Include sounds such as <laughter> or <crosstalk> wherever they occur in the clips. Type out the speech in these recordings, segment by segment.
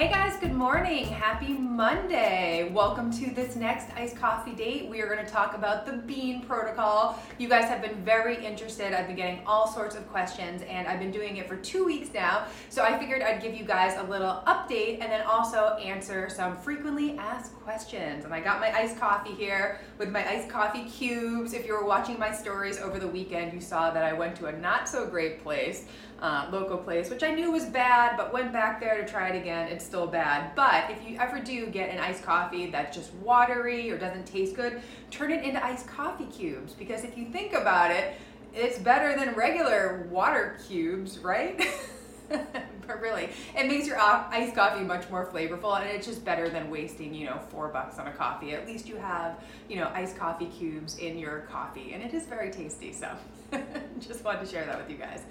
Hey guys, good morning. Happy Monday. Welcome to this next iced coffee date. We are going to talk about the bean protocol. You guys have been very interested. I've been getting all sorts of questions and I've been doing it for two weeks now. So I figured I'd give you guys a little update and then also answer some frequently asked questions. And I got my iced coffee here with my iced coffee cubes. If you were watching my stories over the weekend, you saw that I went to a not so great place uh, local place, which I knew was bad, but went back there to try it again. It's still bad. But if you ever do get an iced coffee that's just watery or doesn't taste good, turn it into iced coffee cubes because if you think about it, it's better than regular water cubes, right? <laughs> but really, it makes your iced coffee much more flavorful, and it's just better than wasting, you know, four bucks on a coffee. At least you have, you know, iced coffee cubes in your coffee, and it is very tasty. So, <laughs> just wanted to share that with you guys.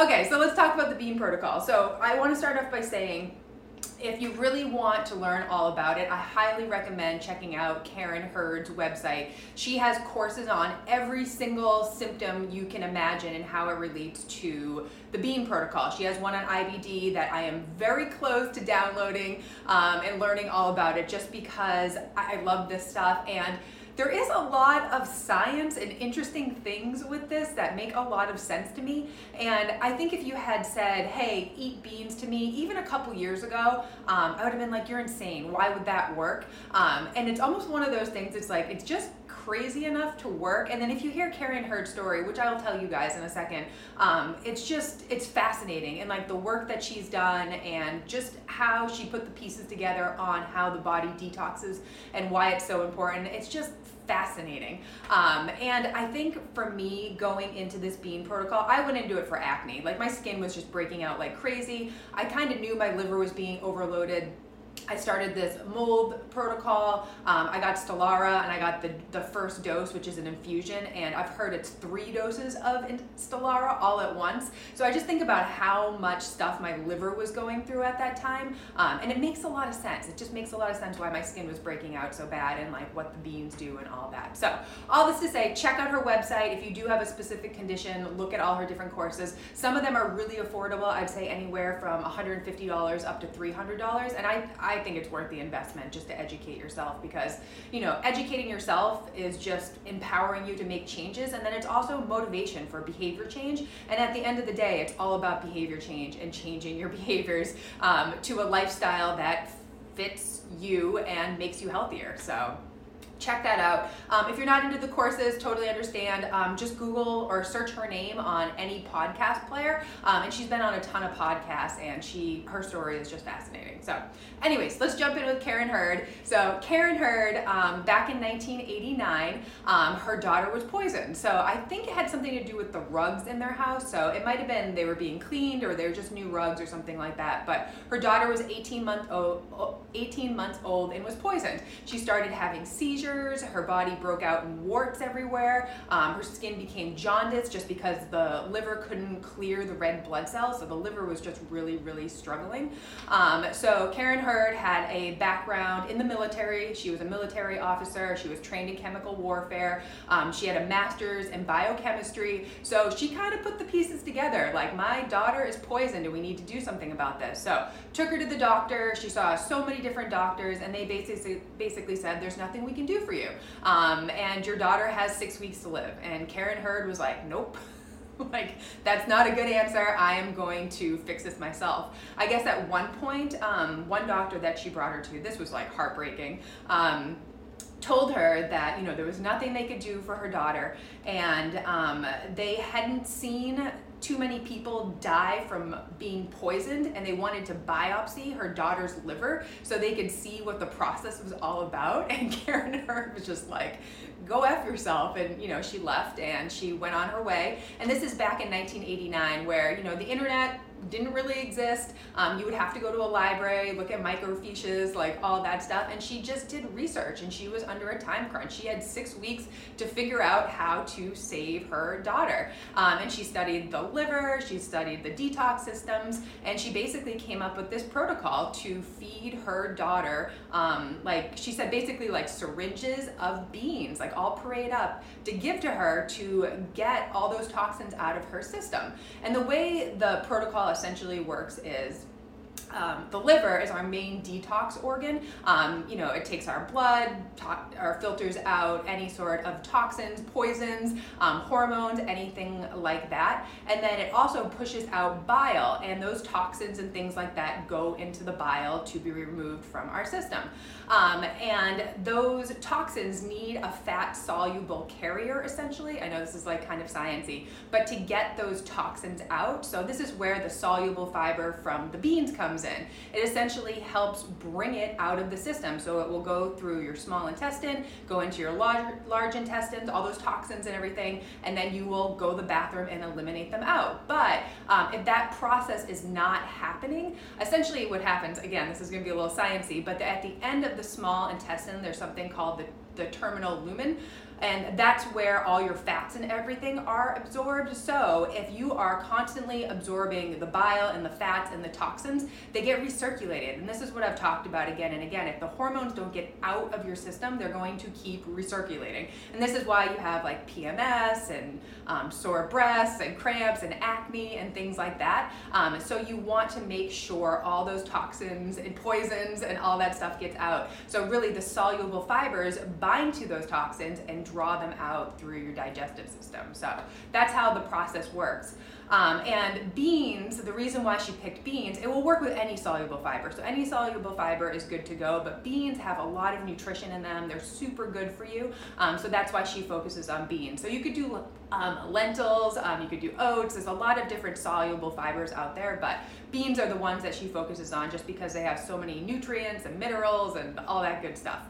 Okay, so let's talk about the Bean Protocol. So, I want to start off by saying if you really want to learn all about it, I highly recommend checking out Karen Hurd's website. She has courses on every single symptom you can imagine and how it relates to the Bean protocol. She has one on IBD that I am very close to downloading um, and learning all about it just because I love this stuff and there is a lot of science and interesting things with this that make a lot of sense to me. And I think if you had said, hey, eat beans to me, even a couple years ago, um, I would have been like, you're insane. Why would that work? Um, and it's almost one of those things, it's like, it's just crazy enough to work. And then if you hear Karen Hurd's story, which I will tell you guys in a second, um, it's just, it's fascinating. And like the work that she's done and just how she put the pieces together on how the body detoxes and why it's so important. It's just fascinating. Um, and I think for me, going into this bean protocol, I went into it for acne. Like my skin was just breaking out like crazy. I kind of knew my liver was being overloaded I started this mold protocol. Um, I got Stelara and I got the, the first dose, which is an infusion. And I've heard it's three doses of Stelara all at once. So I just think about how much stuff my liver was going through at that time. Um, and it makes a lot of sense. It just makes a lot of sense why my skin was breaking out so bad and like what the beans do and all that. So, all this to say, check out her website. If you do have a specific condition, look at all her different courses. Some of them are really affordable. I'd say anywhere from $150 up to $300. And I, I I think it's worth the investment just to educate yourself because, you know, educating yourself is just empowering you to make changes and then it's also motivation for behavior change. And at the end of the day, it's all about behavior change and changing your <laughs> behaviors um, to a lifestyle that fits you and makes you healthier. So, check that out. Um, if you're not into the courses, totally understand. Um, just Google or search her name on any podcast player. Um, and she's been on a ton of podcasts, and she her story is just fascinating. So, anyways, let's jump in with Karen Hurd. So, Karen Hurd, um, back in 1989, um, her daughter was poisoned. So, I think it had something to do with the rugs in their house. So, it might have been they were being cleaned or they were just new rugs or something like that. But her daughter was 18 month old, 18 months old and was poisoned. She started having seizures Her body broke out in warts everywhere. Um, her skin became jaundiced just because the liver couldn't clear the red blood cells. So the liver was just really, really struggling. Um, so Karen Hurd had a background in the military. She was a military officer. She was trained in chemical warfare. Um, she had a master's in biochemistry. So she kind of put the pieces together. Like, my daughter is poisoned and we need to do something about this. So took her to the doctor. She saw so many different doctors and they basically basically said, there's nothing we can do for you. Um, and your daughter has six weeks to live. And Karen Hurd was like, nope. <laughs> like that's not a good answer i am going to fix this myself i guess at one point um, one doctor that she brought her to this was like heartbreaking um, told her that you know there was nothing they could do for her daughter and um, they hadn't seen too many people die from being poisoned and they wanted to biopsy her daughter's liver so they could see what the process was all about. <laughs> And Karen Hurd was just like go F yourself. And you know she left and she went on her way. And this is back in 1989 where you know the internet didn't really exist. Um, you would have to go to a library, look at microfiches, like all that stuff. And she just did research and she was under a time crunch. She had six weeks to figure out how to save her daughter. Um, and she studied the liver, she studied the detox systems, and she basically came up with this protocol to feed her daughter, um, like she said, basically like syringes of beans, like all parade up, to give to her to get all those toxins out of her system. And the way the protocol essentially works is um, the liver is our main detox organ. Um, you know, it takes our blood, to- or filters out any sort of toxins, poisons, um, hormones, anything like that. And then it also pushes out bile, and those toxins and things like that go into the bile to be removed from our system. Um, and those toxins need a fat soluble carrier, essentially. I know this is like kind of sciency, but to get those toxins out, so this is where the soluble fiber from the beans comes comes in. It essentially helps bring it out of the system. So it will go through your small intestine, go into your large, large intestines, all those toxins and everything, and then you will go the bathroom and eliminate them out. But um, if that process is not happening, essentially what happens, again, this is gonna be a little sciencey, but at the end of the small intestine, there's something called the, the terminal ileum and that's where all your fats and everything are absorbed. So if you are constantly absorbing the bile and the fats and the toxins, they get recirculated. And this is what I've talked about again and again. If the hormones don't get out of your system, they're going to keep recirculating. And this is why you have like PMS and um, sore breasts and cramps and acne and things like that. Um, so you want to make sure all those toxins and poisons and all that stuff gets out. So really the soluble fibers bind to those toxins and draw them out through your digestive system. So that's how the process works. Um, and beans, the reason why she picked beans, it will work with any soluble fiber. So any soluble fiber is good to go, but beans have a lot of nutrition in them. They're super good for you. Um, so that's why she focuses on beans. So you could do um, lentils, um, you could do oats. There's a lot of different soluble fibers out there, but beans are the ones that she focuses on just because they have so many nutrients and minerals and all that good stuff.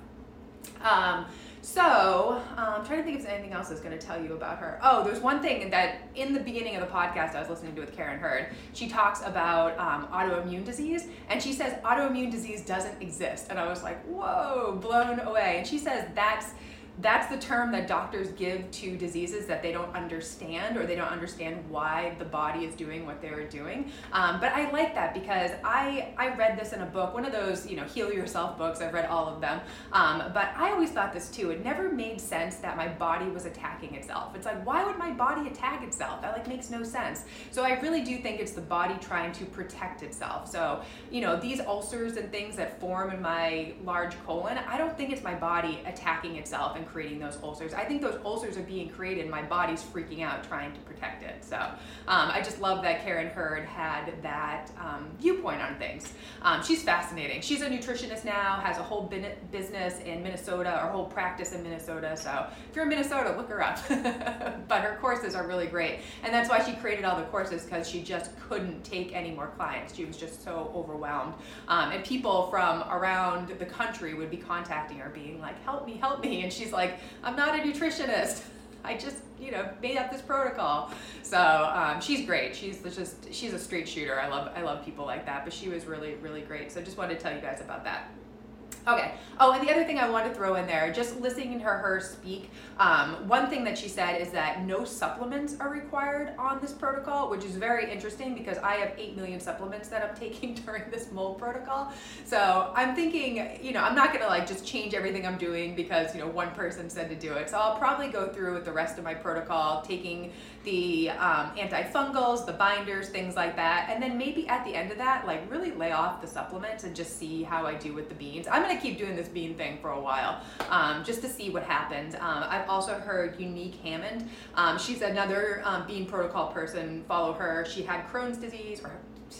Um, so, um, I'm trying to think if there's anything else that's going to tell you about her. Oh, there's one thing that in the beginning of the podcast I was listening to with Karen Hurd, she talks about um, autoimmune disease, and she says autoimmune disease doesn't exist. And I was like, whoa, blown away. And she says that's that's the term that doctors give to diseases that they don't understand or they don't understand why the body is doing what they're doing. Um, but I like that because I, I read this in a book, one of those, you know, heal yourself books. I've read all of them. Um, but I always thought this too. It never made sense that my body was attacking itself. It's like, why would my body attack itself? That like makes no sense. So I really do think it's the body trying to protect itself. So, you know, these ulcers and things that form in my large colon, I don't think it's my body attacking itself and creating those ulcers. I think those ulcers are being created. My body's freaking out trying to protect it. So um, I just love that Karen Hurd had that um, viewpoint on things. Um, she's fascinating. She's a nutritionist now, has a whole business in Minnesota, or whole practice in Minnesota. So if you're in Minnesota, look her up. <laughs> but her courses are really great. And that's why she created all the courses because she just couldn't take any more clients. She was just so overwhelmed. Um, and people from around the country would be contacting her, being like, help me, help me. And she's like, I'm not a nutritionist. <laughs> I just, you know, made up this protocol. So um, she's great. She's just, she's a straight shooter. I love, I love people like that. But she was really, really great. So I just wanted to tell you guys about that. Okay. Oh, and the other thing I want to throw in there, just listening to her, speak, um, one thing that she said is that no supplements are required on this protocol, which is very interesting because I have 8 million supplements that I'm <laughs> taking during this mold protocol. So I'm thinking, you know, I'm not going to like just change everything I'm doing because, you know, one person said to do it. So I'll probably go through with the rest of my protocol, taking the um, antifungals, the binders, things like that. And then maybe at the end of that, like really lay off the supplements and just see how I do with the beans. I'm going to keep doing this bean thing for a while um, just to see what happens. Um, I've also heard Unique Hammond. Um, she's another um, bean protocol person. Follow her. She had Crohn's disease or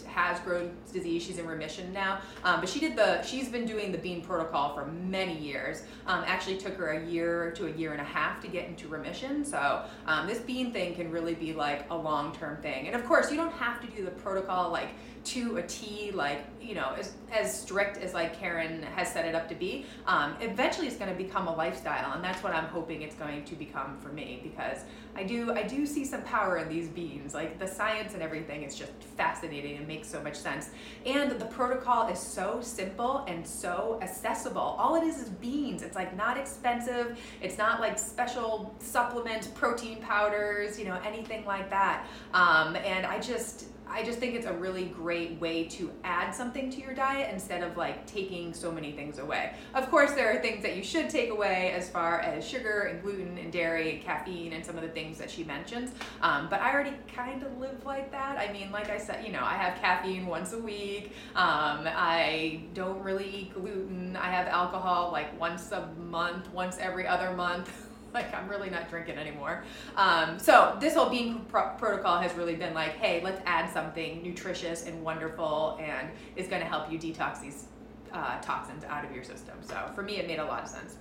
has Crohn's disease. She's in remission now. Um, but she did the, she's been doing the bean protocol for many years. Um, actually took her a year to a year and a half to get into remission. So um, this bean thing can really be like a long-term thing. And of course, you don't have to do the protocol like to a T, like, you know, as, as strict as like Karen has set it up to be. Um, eventually it's going to become a lifestyle. And that's what I'm hoping it's going to become for me because I do, I do see some power in these beans. Like the science and everything is just fascinating It makes so much sense. And the protocol is so simple and so accessible. All it is is beans. It's like not expensive. It's not like special supplement protein powders, you know, anything like that. Um, and I just, I just think it's a really great way to add something to your diet instead of like taking so many things away. Of course, there are things that you should take away as far as sugar and gluten and dairy and caffeine and some of the things that she mentions. Um, but I already kind of live like that. I mean, like I said, you know, I have caffeine once a week. Um, I don't really eat gluten. I have alcohol like once a month, once every other month. <laughs> <laughs> like I'm really not drinking anymore. Um, so this whole bean pro- protocol has really been like, hey, let's add something nutritious and wonderful, and is going to help you detox these uh, toxins out of your system. So for me, it made a lot of sense.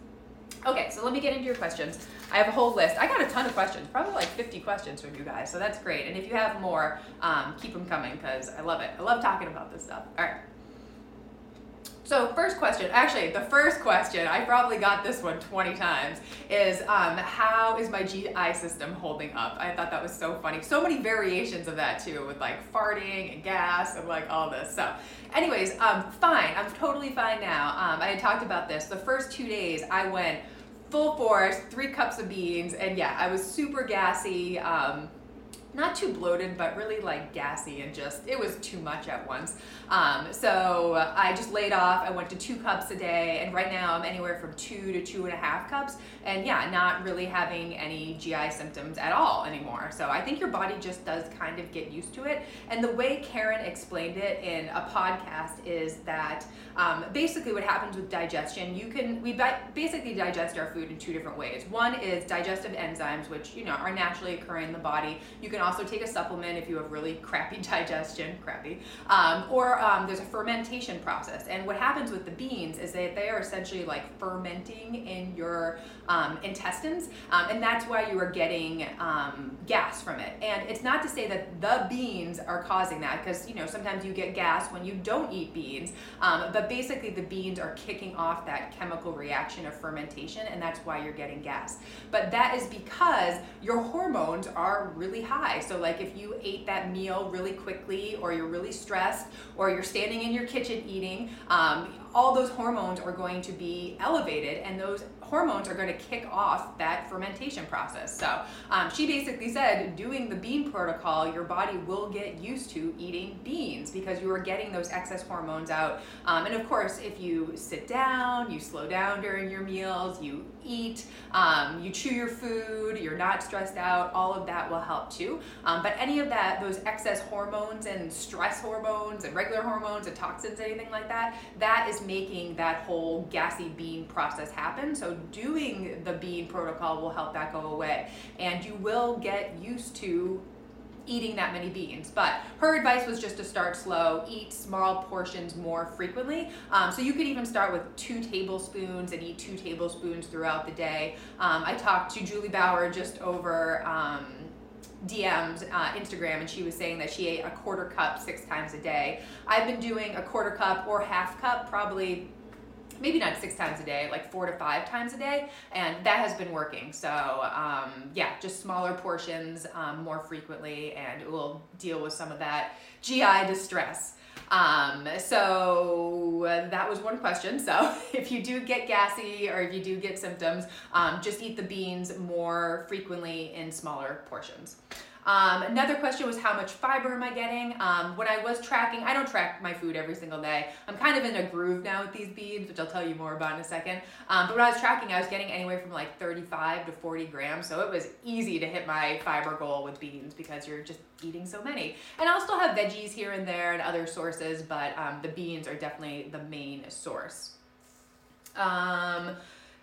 Okay, so let me get into your questions. I have a whole list. I got a ton of questions, probably like 50 questions from you guys, so that's great. And if you have more, um, keep them coming because I love it. I love talking about this stuff. All right. So first question, actually the first question, I probably got this one 20 times, is um, how is my GI system holding up? I thought that was so funny. So many variations of that too, with like farting and gas and like all this. So anyways, um, fine, I'm totally fine now. Um, I had talked about this. The first two days I went full force, three cups of beans, and yeah, I was super gassy. Um, not too bloated, but really like gassy and just, it was too much at once. Um, so I just laid off. I went to two cups a day, and right now I'm anywhere from two to two and a half cups. And yeah, not really having any GI symptoms at all anymore. So I think your body just does kind of get used to it. And the way Karen explained it in a podcast is that um, basically what happens with digestion, you can, we basically digest our food in two different ways. One is digestive enzymes, which, you know, are naturally occurring in the body. You can also take a supplement if you have really crappy <laughs> digestion, crappy, um, or um, there's a fermentation process. And what happens with the beans is that they are essentially like fermenting in your um, intestines, um, and that's why you are getting um, gas from it. And it's not to say that the beans are causing that, because you know sometimes you get gas when you don't eat beans, um, but basically the beans are kicking off that chemical reaction of fermentation, and that's why you're getting gas. But that is because your hormones are really high. So like if you ate that meal really quickly, or you're really stressed, or you're standing in your kitchen eating, um, all those hormones are going to be elevated and those hormones are going to kick off that fermentation process. So um, she basically said, doing the bean protocol, your body will get used to eating beans because you are getting those excess hormones out. Um, and of course, if you sit down, you slow down during your meals, you eat, um, you chew your food, you're not stressed out, all of that will help too. Um, but any of that, those excess hormones and stress hormones and regular hormones and toxins, anything like that, that is making that whole gassy bean process happen. So doing the bean protocol will help that go away. And you will get used to eating that many beans. But her advice was just to start slow, eat small portions more frequently. Um, so you could even start with two tablespoons and eat two tablespoons throughout the day. Um, I talked to Juli Bauer just over. Um, DM'd uh, Instagram and she was saying that she ate a quarter cup six times a day. I've been doing a quarter cup or half cup probably maybe not six times a day, like four to five times a day, and that has been working. So um, yeah, just smaller portions um, more frequently, and it will deal with some of that GI distress. Um, so that was one question. So <laughs> if you do get gassy or if you do get symptoms, um, just eat the beans more frequently in smaller portions. Um, another question was how much fiber am I getting? Um, when I was tracking, I don't track my food every single day. I'm kind of in a groove now with these beans, which I'll tell you more about in a second. Um, but when I was tracking, I was getting anywhere from like 35 to 40 grams. So it was easy to hit my fiber goal with beans because you're just eating so many. And I'll still have veggies here and there and other sources, but um, the beans are definitely the main source. Um,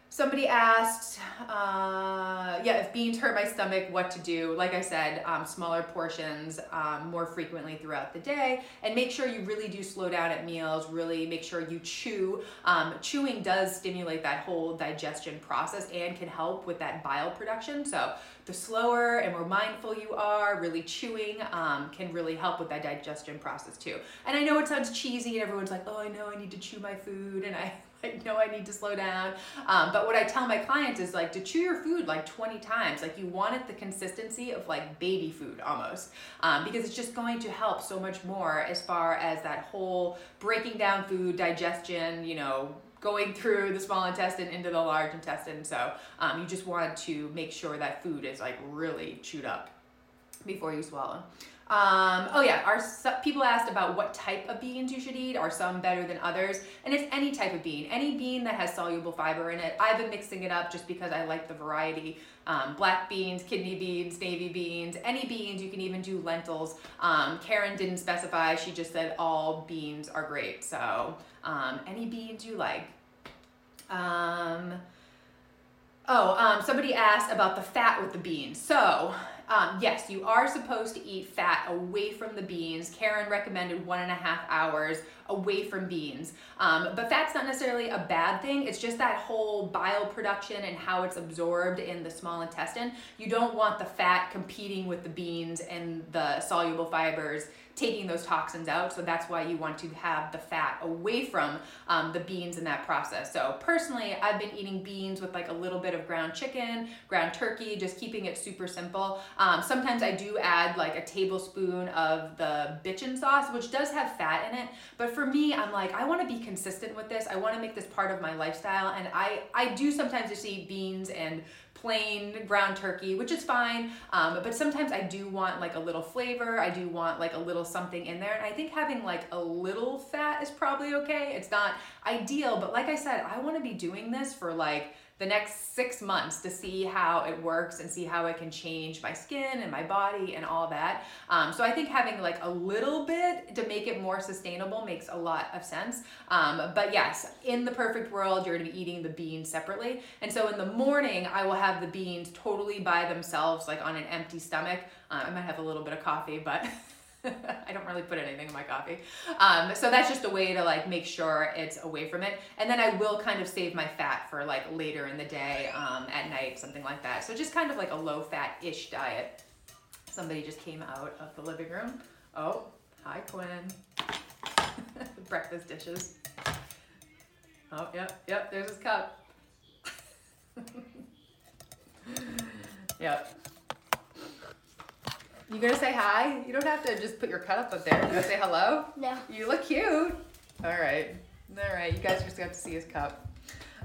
Somebody asked, uh, yeah, if beans hurt my stomach, what to do. Like I said, um, smaller portions um, more frequently throughout the day, and make sure you really do slow down at meals. Really make sure you chew. Um, chewing does stimulate that whole digestion process and can help with that bile production. So the slower and more mindful you are, really chewing um, can really help with that digestion process too. And I know it sounds cheesy, and everyone's like, "Oh, I know I need to chew my food," and I <laughs> I know I need to slow down. Um, but what I tell my clients is like to chew your food like 20 times. Like you want it the consistency of like baby food almost, um, because it's just going to help so much more as far as that whole breaking down food, digestion, you know, going through the small intestine into the large intestine. So um, you just want to make sure that food is like really chewed up before you swallow. Um, oh yeah, our people asked about what type of beans you should eat. Are some better than others? And it's any type of bean, any bean that has soluble fiber in it. I've been mixing it up just because I like the variety. Um, black beans, kidney beans, navy beans, any beans. You can even do lentils. Um, Karen didn't specify. She just said all beans are great. So um, any beans you like. Um, oh, um, somebody asked about the fat with the beans. So um, yes, you are supposed to eat fat away from the beans. Karen recommended one and a half hours away from beans. Um, but fat's not necessarily a bad thing. It's just that whole bile production and how it's absorbed in the small intestine. You don't want the fat competing with the beans and the soluble fibers taking those toxins out. So that's why you want to have the fat away from um, the beans in that process. So personally, I've been eating beans with like a little bit of ground chicken, ground turkey, just keeping it super simple. Um, sometimes I do add like a tablespoon of the bitchin sauce, which does have fat in it. But for me, I'm like, I want to be consistent with this. I want to make this part of my lifestyle. And I, I do sometimes just eat beans and plain ground turkey, which is fine. Um, but sometimes I do want like a little flavor. I do want like a little something in there. And I think having like a little fat is probably okay. It's not ideal, but like I said, I want to be doing this for like the next six months to see how it works and see how it can change my skin and my body and all that. Um, so I think having like a little bit to make it more sustainable makes a lot of sense. Um, but yes, in the perfect world, you're gonna be eating the beans separately. And so in the morning, I will have the beans totally by themselves, like on an empty stomach. Uh, I might have a little bit of coffee, but <laughs> <laughs> I don't really put anything in my coffee. Um, so that's just a way to like make sure it's away from it. And then I will kind of save my fat for like later in the day, um, at night, something like that. So just kind of like a low fat-ish diet. Somebody just came out of the living room. Oh, hi Quinn. <laughs> Breakfast dishes. Oh, yep, yep, there's his cup. <laughs> yep. You gonna say hi? You don't have to just put your cup up up there. You gonna say hello? No. You look cute. All right. All right. You guys just got to see his cup.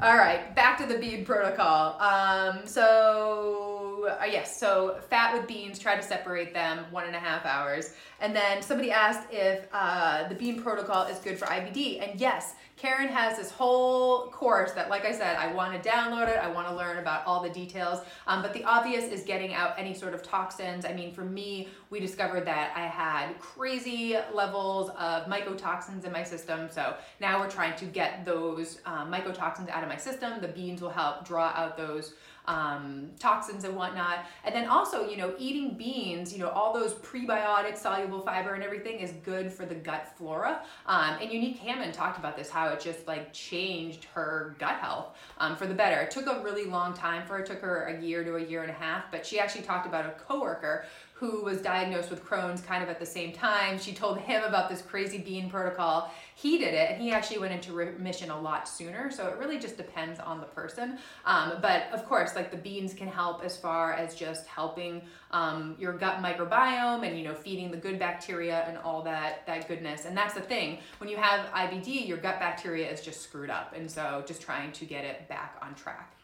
All right. Back to the bean protocol. Um, so uh, yes. So fat with beans. Try to separate them one and a half hours. And then somebody asked if uh, the bean protocol is good for IBD. And yes, Karen has this whole course that, like I said, I want to download it. I want to learn about all the details. Um, but the obvious is getting out any sort of toxins. I mean, for me, we discovered that I had crazy levels of mycotoxins in my system. So now we're trying to get those um, mycotoxins out of my system. The beans will help draw out those um, toxins and whatnot. And then also, you know, eating beans, you know, all those prebiotic soluble fiber and everything is good for the gut flora. Um, and Unique Hammond talked about this, how it just like changed her gut health um, for the better. It took a really long time for her. It took her a year to a year and a half, but she actually talked about a coworker who was diagnosed with Crohn's kind of at the same time. She told him about this crazy bean protocol. He did it and he actually went into remission a lot sooner. So it really just depends on the person. Um, but of course, like the beans can help as far as just helping um, your gut microbiome and, you know, feeding the good bacteria and all that, that goodness. And that's the thing. When you have IBD, your gut bacteria is just screwed up. And so just trying to get it back on track.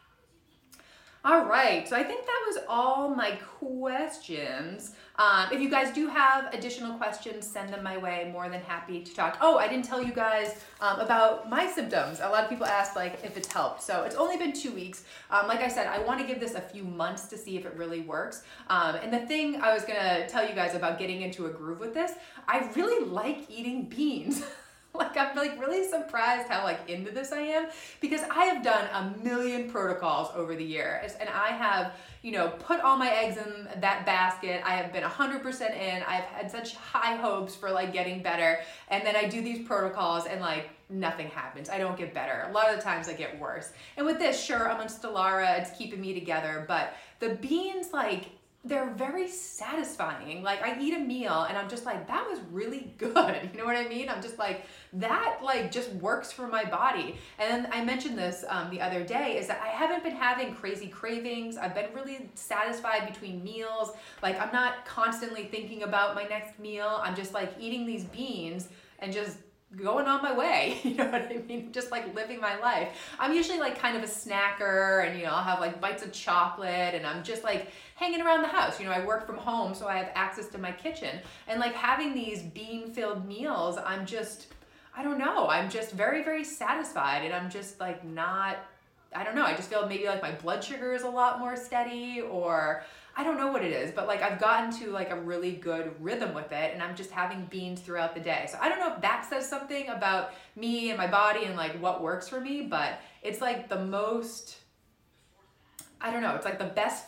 All right, so I think that was all my questions. Um, if you guys do have additional questions, send them my way. More than happy to talk. Oh, I didn't tell you guys um, about my symptoms. A lot of people ask like if it's helped. So it's only been two weeks. Um, like I said, I want to give this a few months to see if it really works. Um, and the thing I was gonna tell you guys about getting into a groove with this, I really like eating beans. <laughs> like I'm like really surprised how like into this I am because I have done a million protocols over the years and I have, you know, put all my eggs in that basket. I have been 100% in. I've had such high hopes for like getting better and then I do these protocols and like nothing happens. I don't get better. A lot of the times I get worse. And with this, sure, I'm on Stelara, it's keeping me together, but the beans like they're very satisfying. Like I eat a meal and I'm just like, that was really good. <laughs> You know what I mean? I'm just like, that like just works for my body. And I mentioned this um, the other day is that I haven't been having crazy cravings. I've been really satisfied between meals. Like I'm not constantly thinking about my next meal. I'm just like eating these beans and just going on my way. <laughs> You know what I mean? Just like living my life. I'm usually like kind of a snacker and, you know, I'll have like bites of chocolate and I'm just like hanging around the house. You know, I work from home, so I have access to my kitchen. And like having these bean filled meals, I'm just, I don't know, I'm just very, very satisfied and I'm just like not, I don't know, I just feel maybe like my blood sugar is a lot more steady or I don't know what it is, but like I've gotten to like a really good rhythm with it and I'm just having beans throughout the day. So I don't know if that says something about me and my body and like what works for me, but it's like the most I don't know, it's like the best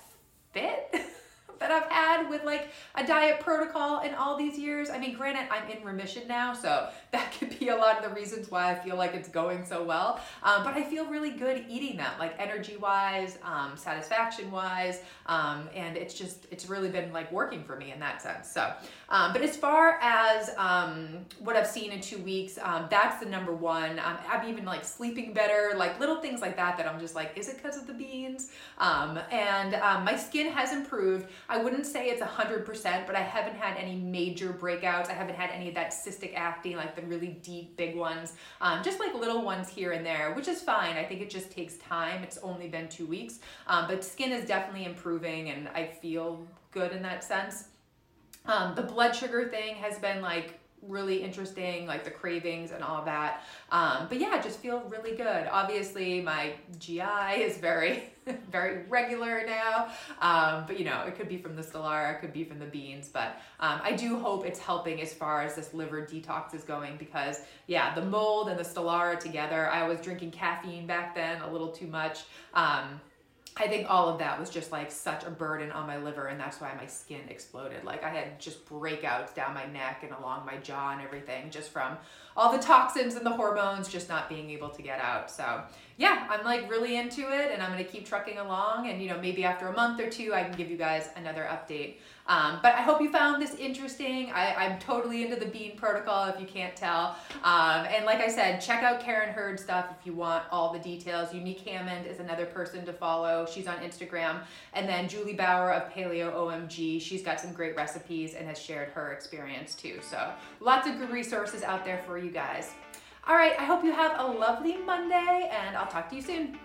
fit <laughs> that I've had with like a diet protocol in all these years. I mean, granted, I'm in remission now, so <laughs> that could be a lot of the reasons why I feel like it's going so well. Um, but I feel really good eating that, like energy wise, um, satisfaction wise, um, and it's just it's really been like working for me in that sense. So, um, but as far as um, what I've seen in two weeks, um, that's the number one. I'm even like sleeping better, like little things like that. That I'm just like, is it because of the beans? and my skin has improved. I wouldn't say it's 100%, but I haven't had any major breakouts. I haven't had any of that cystic acne, like the really deep, big ones. Um, just like little ones here and there, which is fine. I think it just takes time. It's only been two weeks. Um, but skin is definitely improving, and I feel good in that sense. Um, the blood sugar thing has been like really interesting, like the cravings and all that. Um, but yeah, just feel really good. Obviously, my GI is very, <laughs> very regular now. Um, but you know, it could be from the Stelara, it could be from the beans. But um, I do hope it's helping as far as this liver detox is going because yeah, the mold and the Stelara together. I was drinking caffeine back then a little too much. Um, I think all of that was just like such a burden on my liver, and that's why my skin exploded. Like I had just breakouts down my neck and along my jaw and everything, just from all the toxins and the hormones just not being able to get out. So yeah, I'm like really into it, and I'm gonna keep trucking along. And you know, maybe after a month or two, I can give you guys another update. Um, but I hope you found this interesting. I, am totally into the bean protocol if you can't tell. Um, and like I said, check out Karen Hurd stuff if you want all the details. Unique Hammond is another person to follow. She's on Instagram. And then Juli Bauer of Paleo OMG. She's got some great recipes and has shared her experience too. So lots of good resources out there for you guys. All right, I hope you have a lovely Monday and I'll talk to you soon.